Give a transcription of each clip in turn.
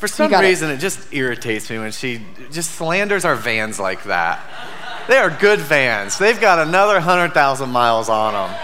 For some got it. reason, it. just irritates me when she just slanders our vans like that. They are good vans. They've got another 100,000 miles on them.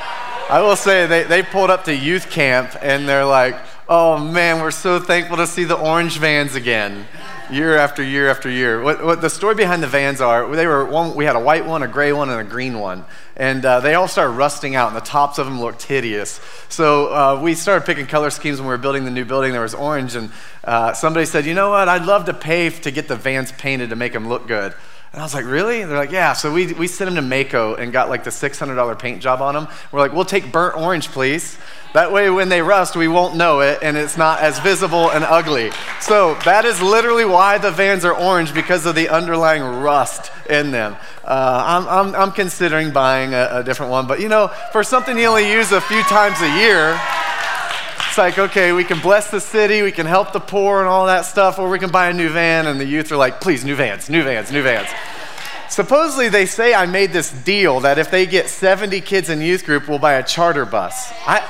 I will say, they, they pulled up to youth camp and they're like, oh man, we're so thankful to see the orange vans again year after year after year. What, what the story behind the vans are, they were one, we had a white one, a gray one, and a green one. And uh, they all started rusting out, and the tops of them looked hideous. So uh, we started picking color schemes when we were building the new building. There was orange, and uh, somebody said, you know what, I'd love to pay to get the vans painted to make them look good. And I was like, really? And they're like, yeah. So we, we sent them to Maaco and got like the $600 paint job on them. We're like, we'll take burnt orange, please. That way, when they rust, we won't know it and it's not as visible and ugly. So, that is literally why the vans are orange because of the underlying rust in them. Uh, I'm, I'm, I'm, considering buying a, a different one, but you know, for something you only use a few times a year, it's like, okay, we can bless the city, we can help the poor and all that stuff, or we can buy a new van, and the youth are like, please, new vans, new vans, new vans. Supposedly, they say I made this deal that if they get 70 kids in youth group, we'll buy a charter bus. I,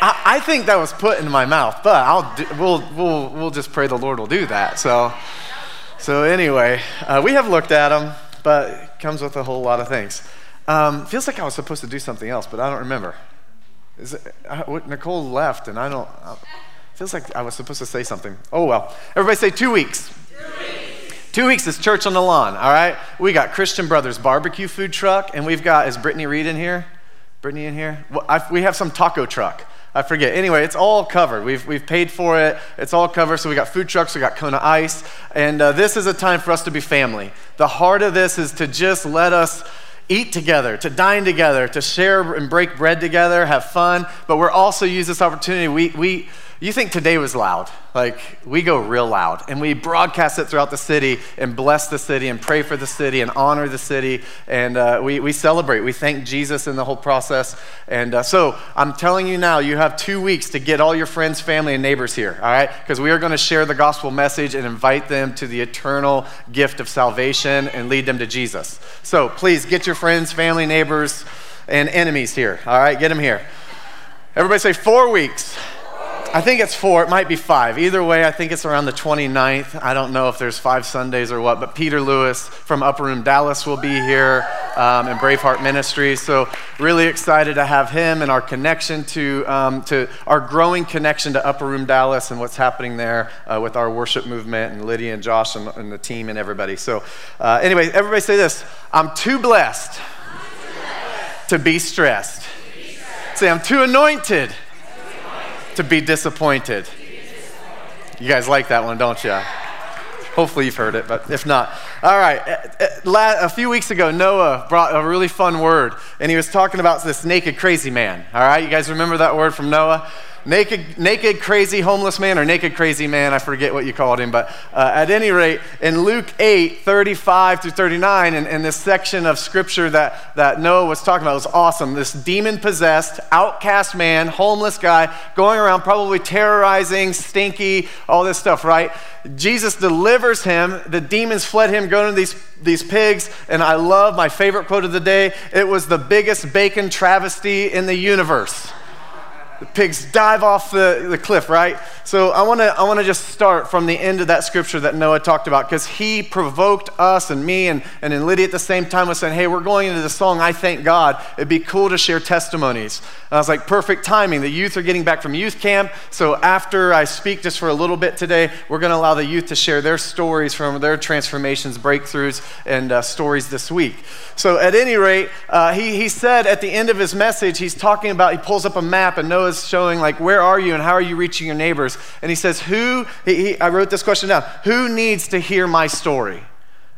I, I think that was put in my mouth, but I'll do, we'll, we'll, we'll just pray the Lord will do that. So, so anyway, uh, we have looked at them, but it comes with a whole lot of things. Um, feels like I was supposed to do something else, but I don't remember. Is it, I, Nicole left, and I don't. Uh, feels like I was supposed to say something. Oh well. Everybody say two weeks. Two weeks. Two weeks is church on the lawn. All right. We got Christian Brothers barbecue food truck, and we've got is Brittany Reed in here? Brittany in here? Well, I, we have some taco truck. I forget. Anyway, it's all covered. We've, we've paid for it. It's all covered. So we got food trucks, we got Kona Ice. And uh, this is a time for us to be family. The heart of this is to just let us eat together, to dine together, to share and break bread together, have fun. But we're also use this opportunity. We, we, you think today was loud. Like, we go real loud and we broadcast it throughout the city and bless the city and pray for the city and honor the city. And uh, we, we celebrate. We thank Jesus in the whole process. And uh, so I'm telling you now, you have two weeks to get all your friends, family, and neighbors here, all right? Because we are going to share the gospel message and invite them to the eternal gift of salvation and lead them to Jesus. So please get your friends, family, neighbors, and enemies here, all right? Get them here. Everybody say four weeks. I think it's four. It might be five. Either way, I think it's around the 29th. I don't know if there's five Sundays or what, but Peter Lewis from Upper Room Dallas will be here um, and Braveheart Ministries. So, really excited to have him and our connection to, um, to our growing connection to Upper Room Dallas and what's happening there uh, with our worship movement and Lydia and Josh and, and the team and everybody. So, uh, anyway, everybody say this I'm too blessed, to be stressed. Say, I'm too anointed to be disappointed. You guys like that one, don't you? Hopefully you've heard it, but if not. All right. Eh, eh, a few weeks ago, Noah brought a really fun word, and he was talking about this naked crazy man. All right. You guys remember that word from Noah? Naked, naked crazy homeless man or naked crazy man, I forget what you called him, but uh, at any rate, in Luke 8, 35 through 39, in, in this section of scripture that, that Noah was talking about was awesome. This demon possessed, outcast man, homeless guy, going around probably terrorizing, stinky, all this stuff, right? Jesus delivers him. The demons fled him, going to these, these pigs. And I love my favorite quote of the day it was the biggest bacon travesty in the universe the pigs dive off the, the cliff, right? So I want to I wanna just start from the end of that scripture that Noah talked about because he provoked us and me and, and then Lydia at the same time was saying, hey, we're going into the song, I Thank God. It'd be cool to share testimonies. And I was like, perfect timing. The youth are getting back from youth camp. So after I speak just for a little bit today, we're going to allow the youth to share their stories from their transformations, breakthroughs, and uh, stories this week. So at any rate, uh, he, he said at the end of his message, he's talking about, he pulls up a map and Showing like, where are you and how are you reaching your neighbors? And he says, who, he, he, I wrote this question down, who needs to hear my story?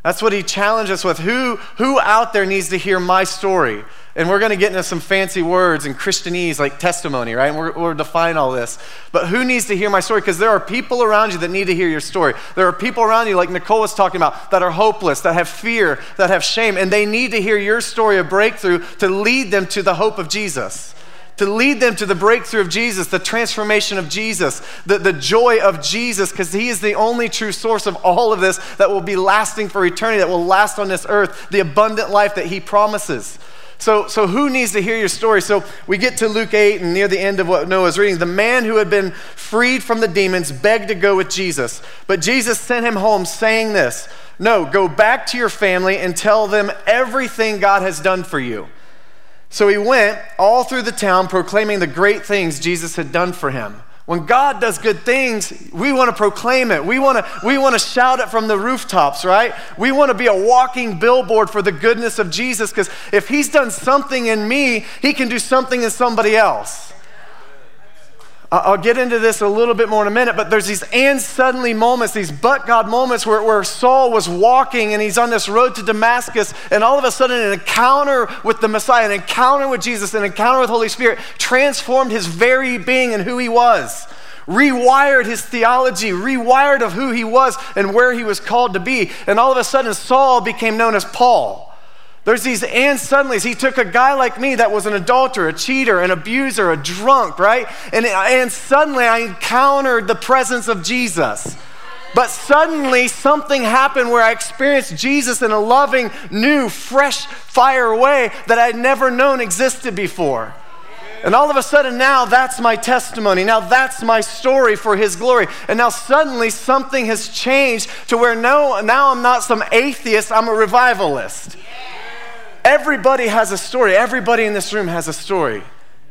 That's what he challenged us with. Who, who out there needs to hear my story? And we're going to get into some fancy words and Christianese like testimony, right? And we're, we're define all this. But who needs to hear my story? Because there are people around you that need to hear your story. There are people around you, like Nicole was talking about, that are hopeless, that have fear, that have shame, and they need to hear your story of breakthrough to lead them to the hope of Jesus to lead them to the breakthrough of Jesus, the transformation of Jesus, the, the joy of Jesus, because He is the only true source of all of this that will be lasting for eternity, that will last on this earth, the abundant life that He promises. So, so who needs to hear your story? So we get to Luke 8 and near the end of what Noah Noah's reading. The man who had been freed from the demons begged to go with Jesus. But Jesus sent him home saying this No, go back to your family and tell them everything God has done for you. So he went all through the town proclaiming the great things Jesus had done for him. When God does good things, we want to proclaim it. We want to, we want to shout it from the rooftops, right? We want to be a walking billboard for the goodness of Jesus because if He's done something in me, He can do something in somebody else. I'll get into this a little bit more in a minute, but there's these and suddenly moments, these but God moments where, where Saul was walking and he's on this road to Damascus, and all of a sudden, an encounter with the Messiah, an encounter with Jesus, an encounter with Holy Spirit transformed his very being and who he was. Rewired his theology, rewired of who he was and where he was called to be. And all of a sudden, Saul became known as Paul. There's these and suddenlies. He took a guy like me that was an adulterer, a cheater, an abuser, a drunk, right? And, and suddenly I encountered the presence of Jesus. But suddenly something happened where I experienced Jesus in a loving, new, fresh fire way that I'd never known existed before. And all of a sudden, now that's my testimony. Now that's my story for His glory. And now suddenly something has changed to where no, now I'm not some atheist, I'm a revivalist. Everybody has a story. Everybody in this room has a story.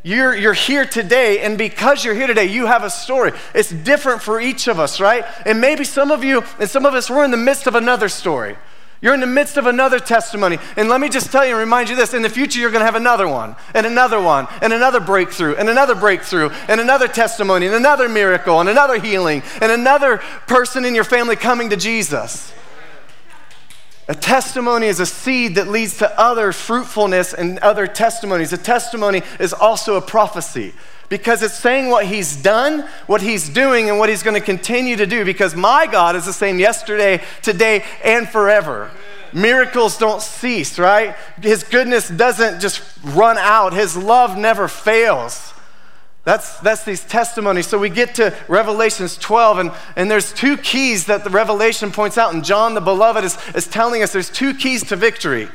You're, you're here today, and because you're here today, you have a story. It's different for each of us, right? And maybe some of you and some of us, we're in the midst of another story. You're in the midst of another testimony. And let me just tell you and remind you this in the future, you're going to have another one, and another one, and another breakthrough, and another breakthrough, and another testimony, and another miracle, and another healing, and another person in your family coming to Jesus. A testimony is a seed that leads to other fruitfulness and other testimonies. A testimony is also a prophecy because it's saying what he's done, what he's doing, and what he's going to continue to do because my God is the same yesterday, today, and forever. Miracles don't cease, right? His goodness doesn't just run out, his love never fails. That's, that's these testimonies. So we get to Revelations 12, and, and there's two keys that the Revelation points out, and John the Beloved is, is telling us there's two keys to victory.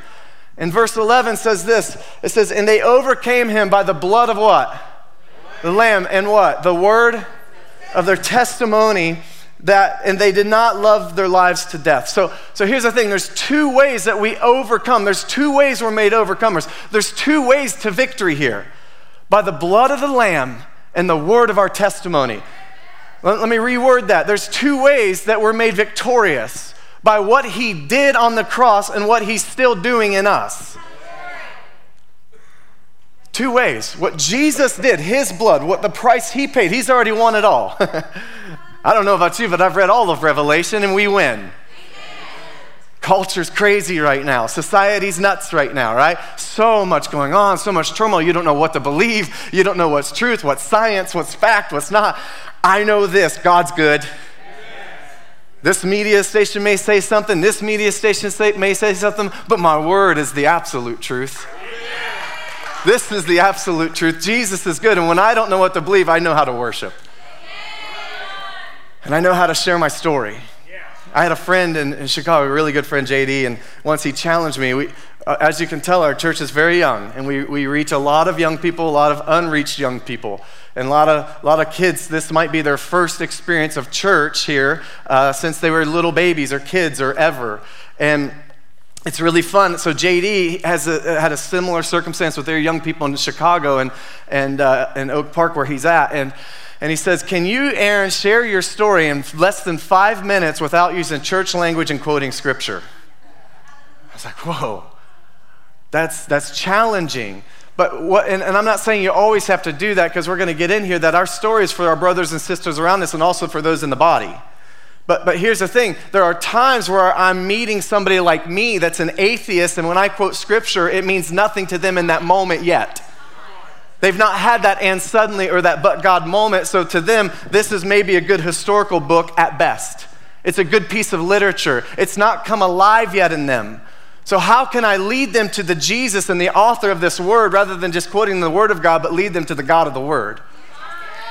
And verse 11 says this it says, And they overcame him by the blood of what? The Lamb, and what? The word of their testimony. That, and they did not love their lives to death. So, so here's the thing there's two ways that we overcome. There's two ways we're made overcomers. There's two ways to victory here by the blood of the Lamb and the word of our testimony. Let, let me reword that. There's two ways that we're made victorious by what he did on the cross and what he's still doing in us. Two ways. What Jesus did, his blood, what the price he paid, he's already won it all. I don't know about you, but I've read all of Revelation and we win. Culture's crazy right now. Society's nuts right now, right? So much going on, so much turmoil. You don't know what to believe. You don't know what's truth, what's science, what's fact, what's not. I know this God's good. This media station may say something, this media station may say something, but my word is the absolute truth. This is the absolute truth. Jesus is good, and when I don't know what to believe, I know how to worship. And I know how to share my story. I had a friend in, in, Chicago, a really good friend, JD, and once he challenged me. We, uh, as you can tell, our church is very young, and we, we reach a lot of young people, a lot of unreached young people, and a lot of, a lot of kids. This might be their first experience of church here uh, since they were little babies or kids or ever. And it's really fun. So JD has a, had a similar circumstance with their young people in Chicago and, and uh, in Oak Park where he's at. And and he says, Can you, Aaron, share your story in less than five minutes without using church language and quoting scripture? I was like, Whoa, that's, that's challenging. But what, and, and I'm not saying you always have to do that because we're going to get in here that our story is for our brothers and sisters around us and also for those in the body. But, but here's the thing there are times where I'm meeting somebody like me that's an atheist, and when I quote scripture, it means nothing to them in that moment yet. They've not had that and suddenly or that but God moment, so to them, this is maybe a good historical book at best. It's a good piece of literature. It's not come alive yet in them. So, how can I lead them to the Jesus and the author of this word rather than just quoting the word of God, but lead them to the God of the word?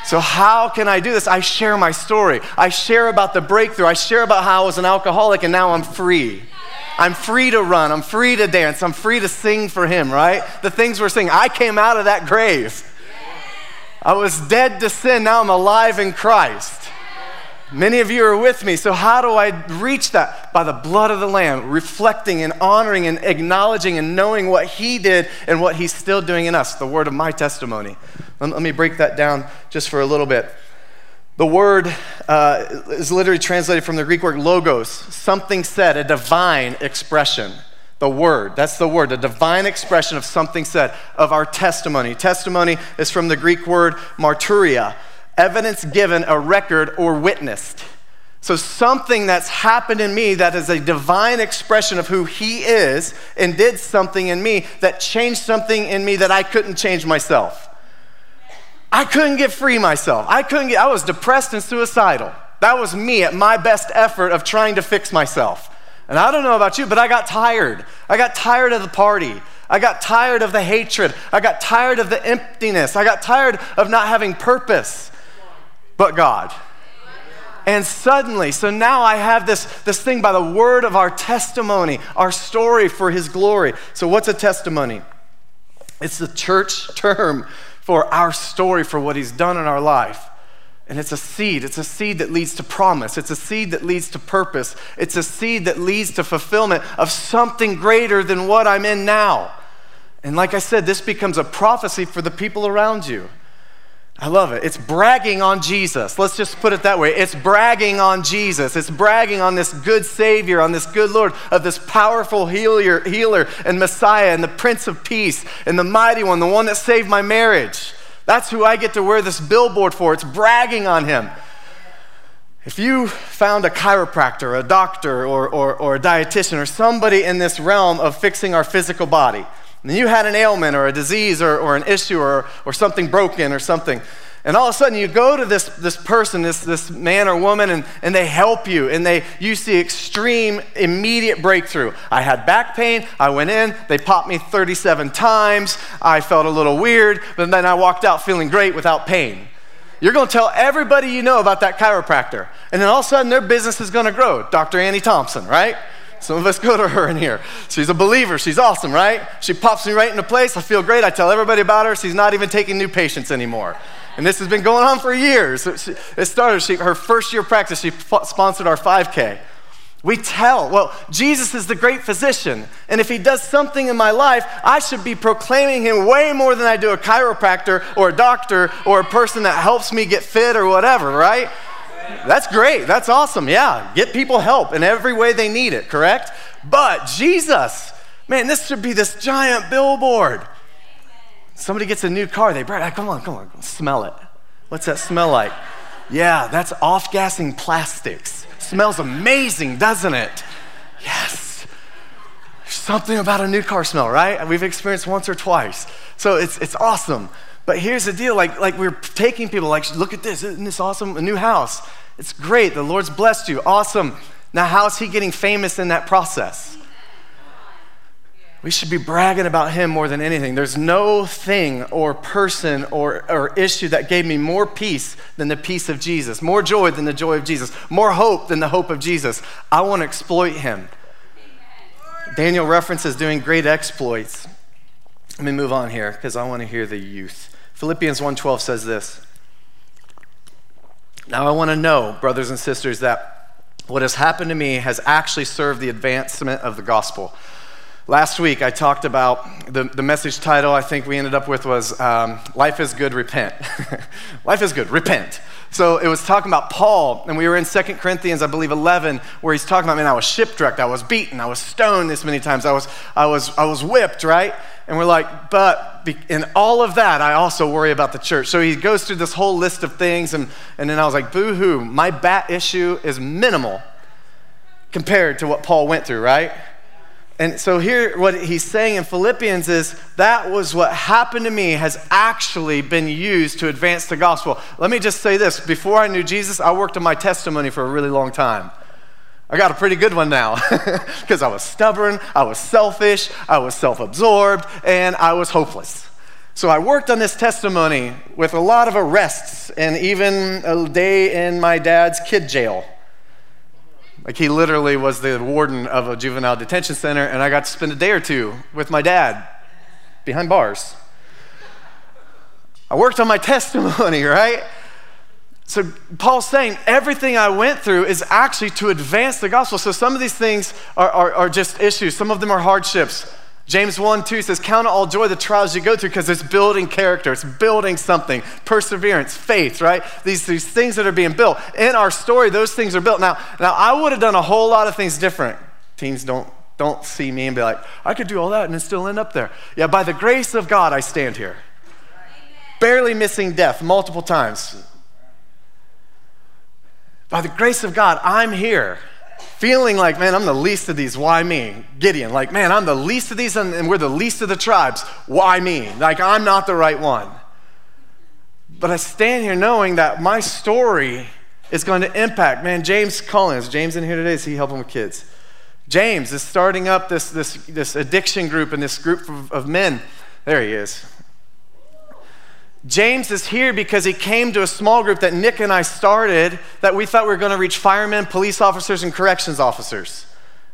So, how can I do this? I share my story. I share about the breakthrough. I share about how I was an alcoholic and now I'm free. I'm free to run. I'm free to dance. I'm free to sing for Him, right? The things we're singing. I came out of that grave. I was dead to sin. Now I'm alive in Christ. Many of you are with me. So, how do I reach that? By the blood of the Lamb, reflecting and honoring and acknowledging and knowing what He did and what He's still doing in us, the word of my testimony. Let me break that down just for a little bit. The word uh, is literally translated from the Greek word logos, something said, a divine expression. The word, that's the word, the divine expression of something said, of our testimony. Testimony is from the Greek word marturia, evidence given, a record, or witnessed. So, something that's happened in me that is a divine expression of who He is and did something in me that changed something in me that I couldn't change myself. I couldn't get free myself. I couldn't get, I was depressed and suicidal. That was me at my best effort of trying to fix myself. And I don't know about you, but I got tired. I got tired of the party. I got tired of the hatred. I got tired of the emptiness. I got tired of not having purpose but God. And suddenly, so now I have this, this thing by the word of our testimony, our story for his glory. So, what's a testimony? It's the church term for our story, for what he's done in our life. And it's a seed. It's a seed that leads to promise. It's a seed that leads to purpose. It's a seed that leads to fulfillment of something greater than what I'm in now. And like I said, this becomes a prophecy for the people around you. I love it. It's bragging on Jesus. Let's just put it that way. It's bragging on Jesus. It's bragging on this good Savior, on this good Lord, of this powerful healer, healer and Messiah and the Prince of Peace and the mighty one, the one that saved my marriage. That's who I get to wear this billboard for. It's bragging on him. If you found a chiropractor, a doctor, or, or, or a dietitian, or somebody in this realm of fixing our physical body, and you had an ailment or a disease or, or an issue or, or something broken or something. And all of a sudden, you go to this, this person, this, this man or woman, and, and they help you, and they you see extreme, immediate breakthrough. I had back pain. I went in. They popped me 37 times. I felt a little weird, but then I walked out feeling great without pain. You're going to tell everybody you know about that chiropractor, and then all of a sudden, their business is going to grow. Dr. Annie Thompson, right? Some of us go to her in here. She's a believer. She's awesome, right? She pops me right into place. I feel great. I tell everybody about her. She's not even taking new patients anymore. And this has been going on for years. It started, she, her first year practice, she sponsored our 5K. We tell, well, Jesus is the great physician. And if he does something in my life, I should be proclaiming him way more than I do a chiropractor or a doctor or a person that helps me get fit or whatever, right? That's great. That's awesome. Yeah. Get people help in every way they need it, correct? But Jesus, man, this should be this giant billboard. Somebody gets a new car, they brag, come on, come on, smell it. What's that smell like? Yeah, that's off gassing plastics. Smells amazing, doesn't it? Yes. There's something about a new car smell, right? We've experienced once or twice. So it's, it's awesome. But here's the deal like, like we're taking people, like, look at this. Isn't this awesome? A new house. It's great. The Lord's blessed you. Awesome. Now, how is He getting famous in that process? We should be bragging about Him more than anything. There's no thing or person or, or issue that gave me more peace than the peace of Jesus, more joy than the joy of Jesus, more hope than the hope of Jesus. I want to exploit Him. Daniel references doing great exploits. Let me move on here because I want to hear the youth. Philippians 1:12 says this. Now I want to know, brothers and sisters, that what has happened to me has actually served the advancement of the gospel. Last week I talked about the, the message title I think we ended up with was um, Life is Good, Repent. Life is Good, Repent. So it was talking about Paul, and we were in 2 Corinthians, I believe, 11, where he's talking about, man, I was shipwrecked, I was beaten, I was stoned this many times, I was, I was, I was whipped, right? And we're like, but in all of that, I also worry about the church. So he goes through this whole list of things, and, and then I was like, boo hoo, my bat issue is minimal compared to what Paul went through, right? And so here, what he's saying in Philippians is that was what happened to me has actually been used to advance the gospel. Let me just say this before I knew Jesus, I worked on my testimony for a really long time. I got a pretty good one now because I was stubborn, I was selfish, I was self absorbed, and I was hopeless. So I worked on this testimony with a lot of arrests and even a day in my dad's kid jail. Like he literally was the warden of a juvenile detention center, and I got to spend a day or two with my dad behind bars. I worked on my testimony, right? So Paul's saying everything I went through is actually to advance the gospel. So some of these things are, are, are just issues, some of them are hardships. James 1 2 says, Count all joy the trials you go through because it's building character, it's building something, perseverance, faith, right? These, these things that are being built. In our story, those things are built. Now, now I would have done a whole lot of things different. Teens don't, don't see me and be like, I could do all that and still end up there. Yeah, by the grace of God, I stand here. Barely missing death multiple times. By the grace of God, I'm here feeling like, man, I'm the least of these. Why me? Gideon, like, man, I'm the least of these and we're the least of the tribes. Why me? Like, I'm not the right one. But I stand here knowing that my story is going to impact. Man, James Collins, James in here today, is he helping with kids? James is starting up this, this, this addiction group and this group of, of men. There he is. James is here because he came to a small group that Nick and I started that we thought we were going to reach firemen, police officers, and corrections officers.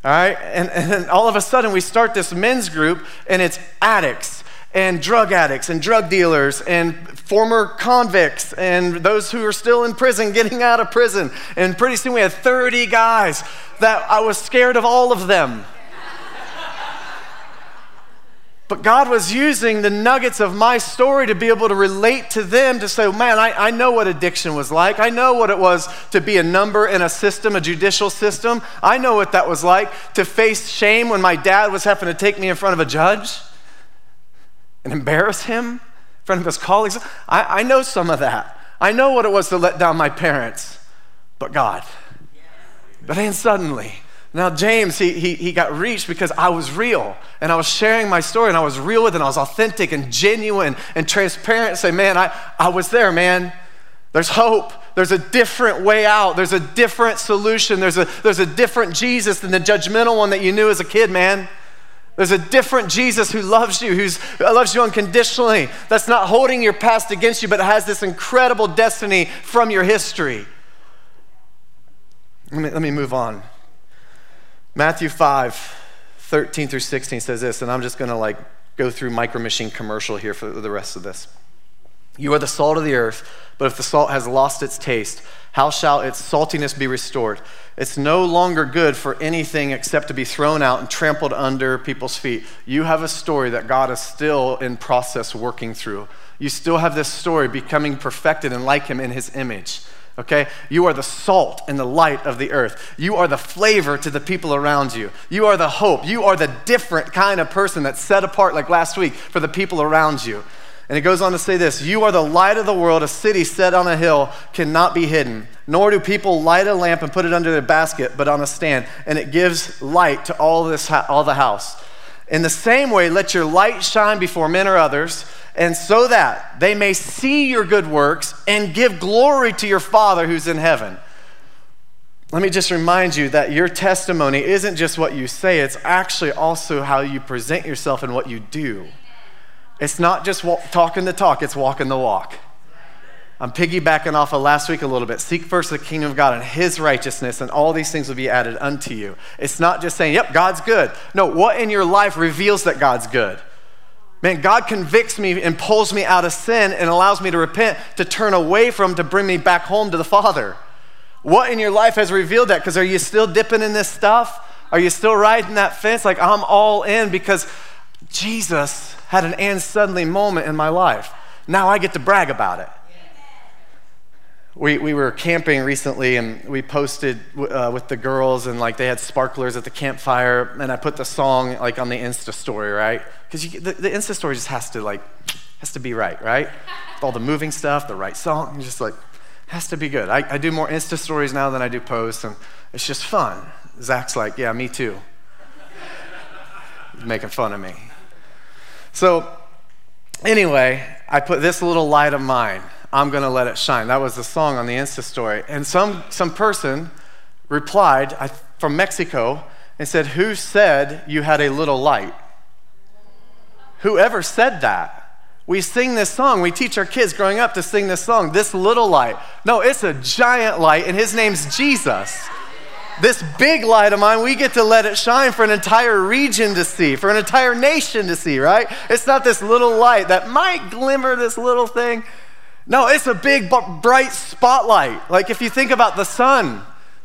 All right? And, and all of a sudden, we start this men's group, and it's addicts and drug addicts and drug dealers and former convicts and those who are still in prison getting out of prison. And pretty soon, we had 30 guys that I was scared of all of them. But God was using the nuggets of my story to be able to relate to them to say, man, I, I know what addiction was like. I know what it was to be a number in a system, a judicial system. I know what that was like to face shame when my dad was having to take me in front of a judge and embarrass him in front of his colleagues. I, I know some of that. I know what it was to let down my parents, but God. But then suddenly, now, James, he, he, he got reached because I was real and I was sharing my story and I was real with it and I was authentic and genuine and transparent. Say, man, I, I was there, man. There's hope. There's a different way out. There's a different solution. There's a, there's a different Jesus than the judgmental one that you knew as a kid, man. There's a different Jesus who loves you, who uh, loves you unconditionally, that's not holding your past against you, but has this incredible destiny from your history. Let me, let me move on. Matthew 5, 13 through 16 says this, and I'm just gonna like go through Micro Machine commercial here for the rest of this. You are the salt of the earth, but if the salt has lost its taste, how shall its saltiness be restored? It's no longer good for anything except to be thrown out and trampled under people's feet. You have a story that God is still in process working through. You still have this story becoming perfected and like Him in His image okay? You are the salt and the light of the earth. You are the flavor to the people around you. You are the hope. You are the different kind of person that's set apart, like last week, for the people around you. And it goes on to say this You are the light of the world. A city set on a hill cannot be hidden. Nor do people light a lamp and put it under their basket, but on a stand. And it gives light to all, this, all the house. In the same way, let your light shine before men or others and so that they may see your good works and give glory to your Father who's in heaven. Let me just remind you that your testimony isn't just what you say, it's actually also how you present yourself and what you do. It's not just walk, talking the talk, it's walking the walk. I'm piggybacking off of last week a little bit. Seek first the kingdom of God and his righteousness, and all these things will be added unto you. It's not just saying, yep, God's good. No, what in your life reveals that God's good? Man, God convicts me and pulls me out of sin and allows me to repent, to turn away from, to bring me back home to the Father. What in your life has revealed that? Because are you still dipping in this stuff? Are you still riding that fence? Like, I'm all in because Jesus had an and suddenly moment in my life. Now I get to brag about it. We, we were camping recently and we posted uh, with the girls and like they had sparklers at the campfire and I put the song like on the Insta story, right? Because the, the Insta story just has to like, has to be right, right? All the moving stuff, the right song, just like, has to be good. I, I do more Insta stories now than I do posts and it's just fun. Zach's like, yeah, me too. He's making fun of me. So anyway, I put this little light of mine I'm going to let it shine. That was the song on the Insta story. And some, some person replied I, from Mexico and said, Who said you had a little light? Whoever said that? We sing this song. We teach our kids growing up to sing this song, This Little Light. No, it's a giant light, and his name's Jesus. This big light of mine, we get to let it shine for an entire region to see, for an entire nation to see, right? It's not this little light that might glimmer this little thing. No, it's a big, bright spotlight. Like if you think about the sun,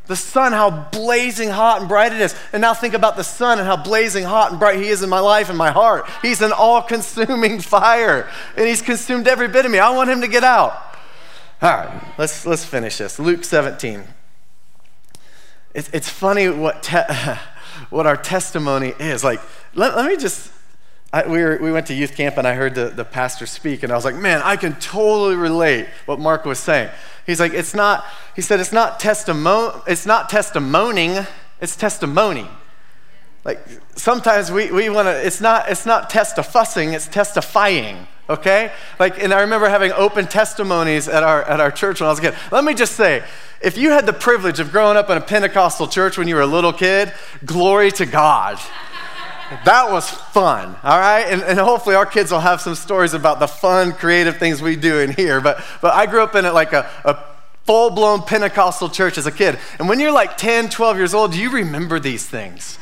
the sun, how blazing hot and bright it is. And now think about the sun and how blazing hot and bright he is in my life and my heart. He's an all consuming fire, and he's consumed every bit of me. I want him to get out. All right, let's, let's finish this. Luke 17. It's, it's funny what, te- what our testimony is. Like, let, let me just, I, we, were, we went to youth camp and I heard the, the pastor speak, and I was like, man, I can totally relate what Mark was saying. He's like, it's not, he said, it's not testimony, it's not testimoning, it's testimony. Like sometimes we, we want to, it's not, it's not testifussing, it's testifying okay? Like, and I remember having open testimonies at our, at our church when I was a kid. Let me just say, if you had the privilege of growing up in a Pentecostal church when you were a little kid, glory to God. That was fun, all right? And, and hopefully our kids will have some stories about the fun, creative things we do in here. But, but I grew up in it like a, a full blown Pentecostal church as a kid. And when you're like 10, 12 years old, you remember these things.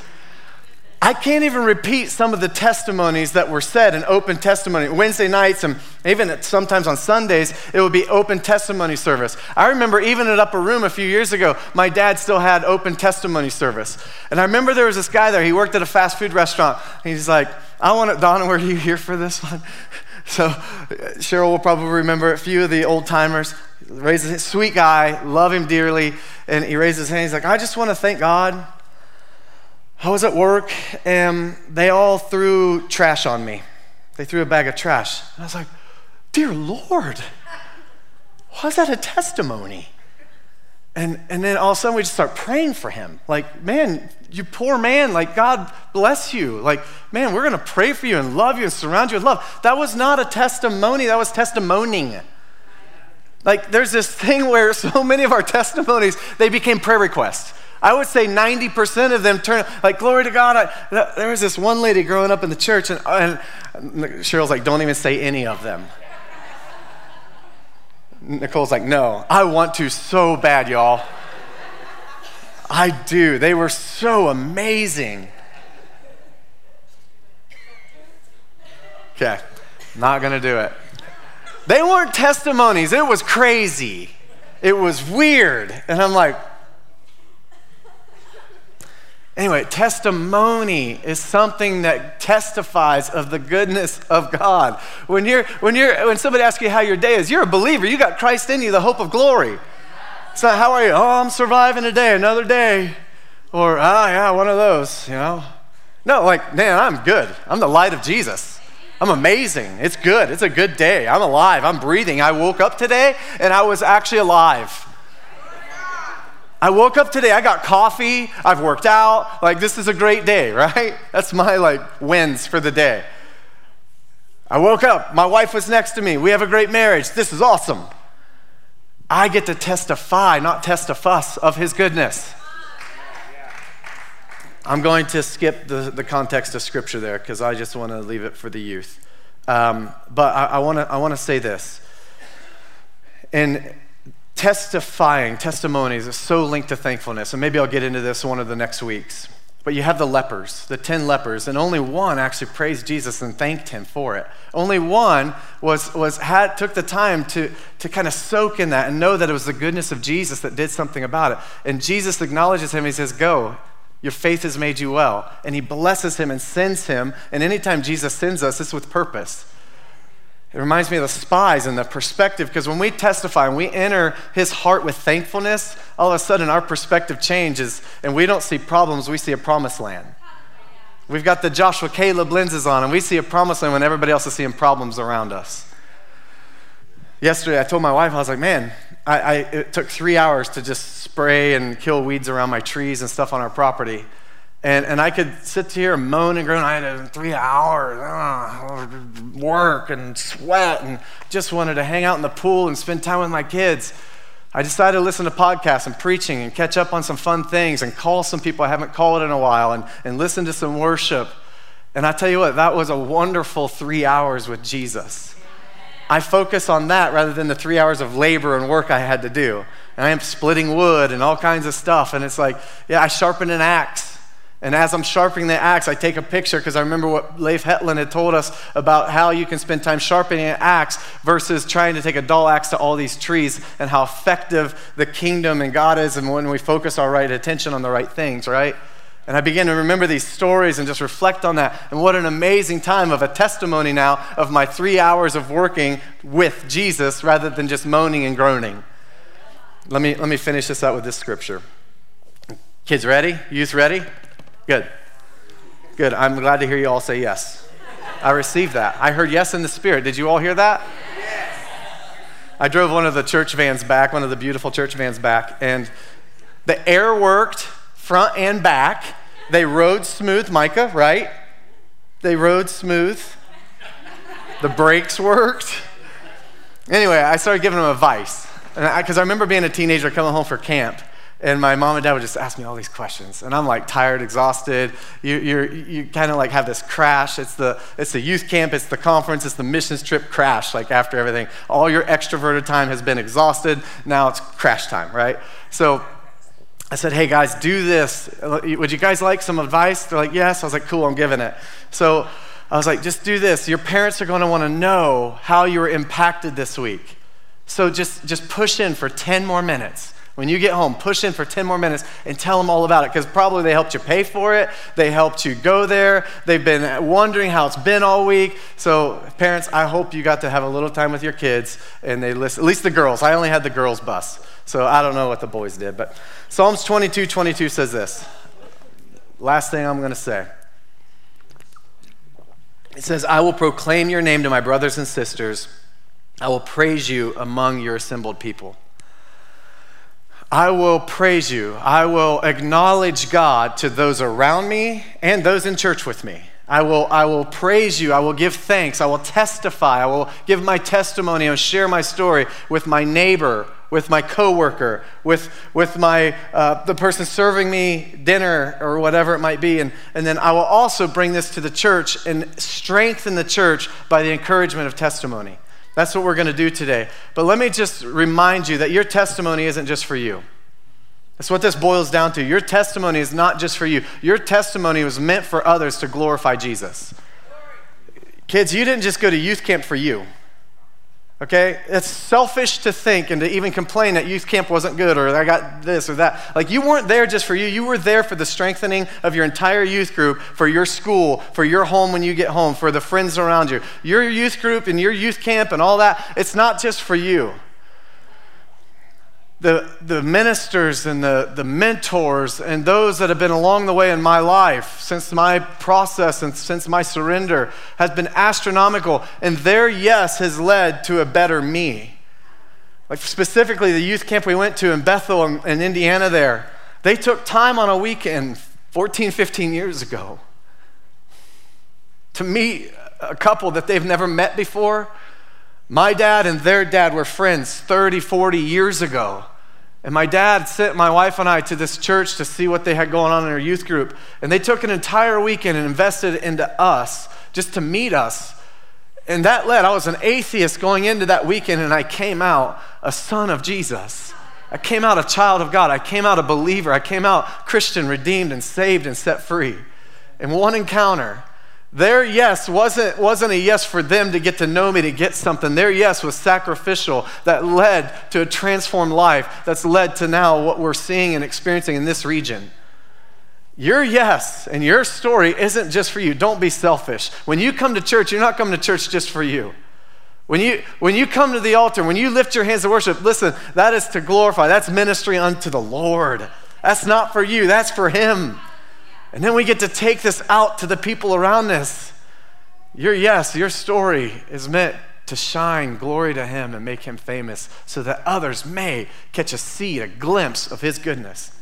I can't even repeat some of the testimonies that were said in open testimony. Wednesday nights and even sometimes on Sundays, it would be open testimony service. I remember even at Upper Room a few years ago, my dad still had open testimony service. And I remember there was this guy there, he worked at a fast food restaurant. He's like, I want to, Donna, were you here for this one? So uh, Cheryl will probably remember a few of the old timers. Raises sweet guy, love him dearly, and he raises his hand. He's like, I just want to thank God I was at work and they all threw trash on me. They threw a bag of trash. And I was like, Dear Lord, is that a testimony? And, and then all of a sudden we just start praying for him. Like, man, you poor man, like, God bless you. Like, man, we're gonna pray for you and love you and surround you with love. That was not a testimony, that was testimoning. Like, there's this thing where so many of our testimonies, they became prayer requests. I would say 90% of them turn, like, glory to God. I, there was this one lady growing up in the church, and, and Cheryl's like, don't even say any of them. Nicole's like, no, I want to so bad, y'all. I do. They were so amazing. Okay, not gonna do it. They weren't testimonies, it was crazy. It was weird. And I'm like, Anyway, testimony is something that testifies of the goodness of God. When, you're, when, you're, when somebody asks you how your day is, you're a believer. You got Christ in you, the hope of glory. So, how are you? Oh, I'm surviving a day, another day. Or, ah, yeah, one of those, you know. No, like, man, I'm good. I'm the light of Jesus. I'm amazing. It's good. It's a good day. I'm alive. I'm breathing. I woke up today and I was actually alive. I woke up today, I got coffee, I've worked out. Like, this is a great day, right? That's my, like, wins for the day. I woke up, my wife was next to me, we have a great marriage. This is awesome. I get to testify, not testifuss, of his goodness. I'm going to skip the, the context of scripture there because I just want to leave it for the youth. Um, but I, I want to say this. And testifying, testimonies is so linked to thankfulness. And maybe I'll get into this one of the next weeks. But you have the lepers, the 10 lepers, and only one actually praised Jesus and thanked him for it. Only one was, was had, took the time to, to kind of soak in that and know that it was the goodness of Jesus that did something about it. And Jesus acknowledges him. He says, Go, your faith has made you well. And he blesses him and sends him. And anytime Jesus sends us, it's with purpose. It reminds me of the spies and the perspective because when we testify and we enter his heart with thankfulness, all of a sudden our perspective changes and we don't see problems, we see a promised land. We've got the Joshua Caleb lenses on and we see a promised land when everybody else is seeing problems around us. Yesterday, I told my wife, I was like, man, I, I, it took three hours to just spray and kill weeds around my trees and stuff on our property. And, and I could sit here and moan and groan. I had three hours, uh, work and sweat, and just wanted to hang out in the pool and spend time with my kids. I decided to listen to podcasts and preaching and catch up on some fun things and call some people I haven't called in a while and, and listen to some worship. And I tell you what, that was a wonderful three hours with Jesus. I focus on that rather than the three hours of labor and work I had to do. And I am splitting wood and all kinds of stuff. And it's like, yeah, I sharpen an axe. And as I'm sharpening the axe, I take a picture because I remember what Leif Hetland had told us about how you can spend time sharpening an axe versus trying to take a dull axe to all these trees and how effective the kingdom and God is and when we focus our right attention on the right things, right? And I begin to remember these stories and just reflect on that. And what an amazing time of a testimony now of my three hours of working with Jesus rather than just moaning and groaning. Let me, let me finish this out with this scripture. Kids ready? Youth ready? Good. Good. I'm glad to hear you all say yes. I received that. I heard yes in the spirit. Did you all hear that? I drove one of the church vans back, one of the beautiful church vans back, and the air worked front and back. They rode smooth, Micah, right? They rode smooth. The brakes worked. Anyway, I started giving them advice. Because I, I, remember being a teenager coming home for camp, and my mom and dad would just ask me all these questions. And I'm like tired, exhausted. You, you're, you kind of like have this crash. It's the, it's the youth camp, it's the conference, it's the missions trip crash, like after everything. All your extroverted time has been exhausted. Now it's crash time, right? So I said, hey guys, do this. Would you guys like some advice? They're like, yes. I was like, cool, I'm giving it. So I was like, just do this. Your parents are going to want to know how you were impacted this week. So just, just push in for 10 more minutes. When you get home, push in for 10 more minutes and tell them all about it because probably they helped you pay for it. They helped you go there. They've been wondering how it's been all week. So, parents, I hope you got to have a little time with your kids and they listen, at least the girls. I only had the girls' bus. So I don't know what the boys did. But Psalms 22 22 says this. Last thing I'm going to say. It says, I will proclaim your name to my brothers and sisters. I will praise you among your assembled people. I will praise you. I will acknowledge God to those around me and those in church with me. I will, I will praise you. I will give thanks. I will testify. I will give my testimony. I will share my story with my neighbor, with my coworker, with, with my, uh, the person serving me dinner or whatever it might be. And, and then I will also bring this to the church and strengthen the church by the encouragement of testimony. That's what we're going to do today. But let me just remind you that your testimony isn't just for you. That's what this boils down to. Your testimony is not just for you, your testimony was meant for others to glorify Jesus. Kids, you didn't just go to youth camp for you. Okay? It's selfish to think and to even complain that youth camp wasn't good or I got this or that. Like, you weren't there just for you. You were there for the strengthening of your entire youth group, for your school, for your home when you get home, for the friends around you. Your youth group and your youth camp and all that, it's not just for you the, the ministers and the, the mentors and those that have been along the way in my life since my process and since my surrender has been astronomical. And their yes has led to a better me. Like specifically, the youth camp we went to in Bethel in, in Indiana there, they took time on a weekend 14, 15 years ago to meet a couple that they've never met before my dad and their dad were friends 30, 40 years ago. And my dad sent my wife and I to this church to see what they had going on in their youth group. And they took an entire weekend and invested into us just to meet us. And that led, I was an atheist going into that weekend, and I came out a son of Jesus. I came out a child of God. I came out a believer. I came out Christian, redeemed, and saved and set free. In one encounter, their yes wasn't, wasn't a yes for them to get to know me, to get something. Their yes was sacrificial that led to a transformed life that's led to now what we're seeing and experiencing in this region. Your yes and your story isn't just for you. Don't be selfish. When you come to church, you're not coming to church just for you. When you, when you come to the altar, when you lift your hands to worship, listen, that is to glorify. That's ministry unto the Lord. That's not for you, that's for Him. And then we get to take this out to the people around us. Your yes, your story is meant to shine glory to Him and make Him famous so that others may catch a seed, a glimpse of His goodness.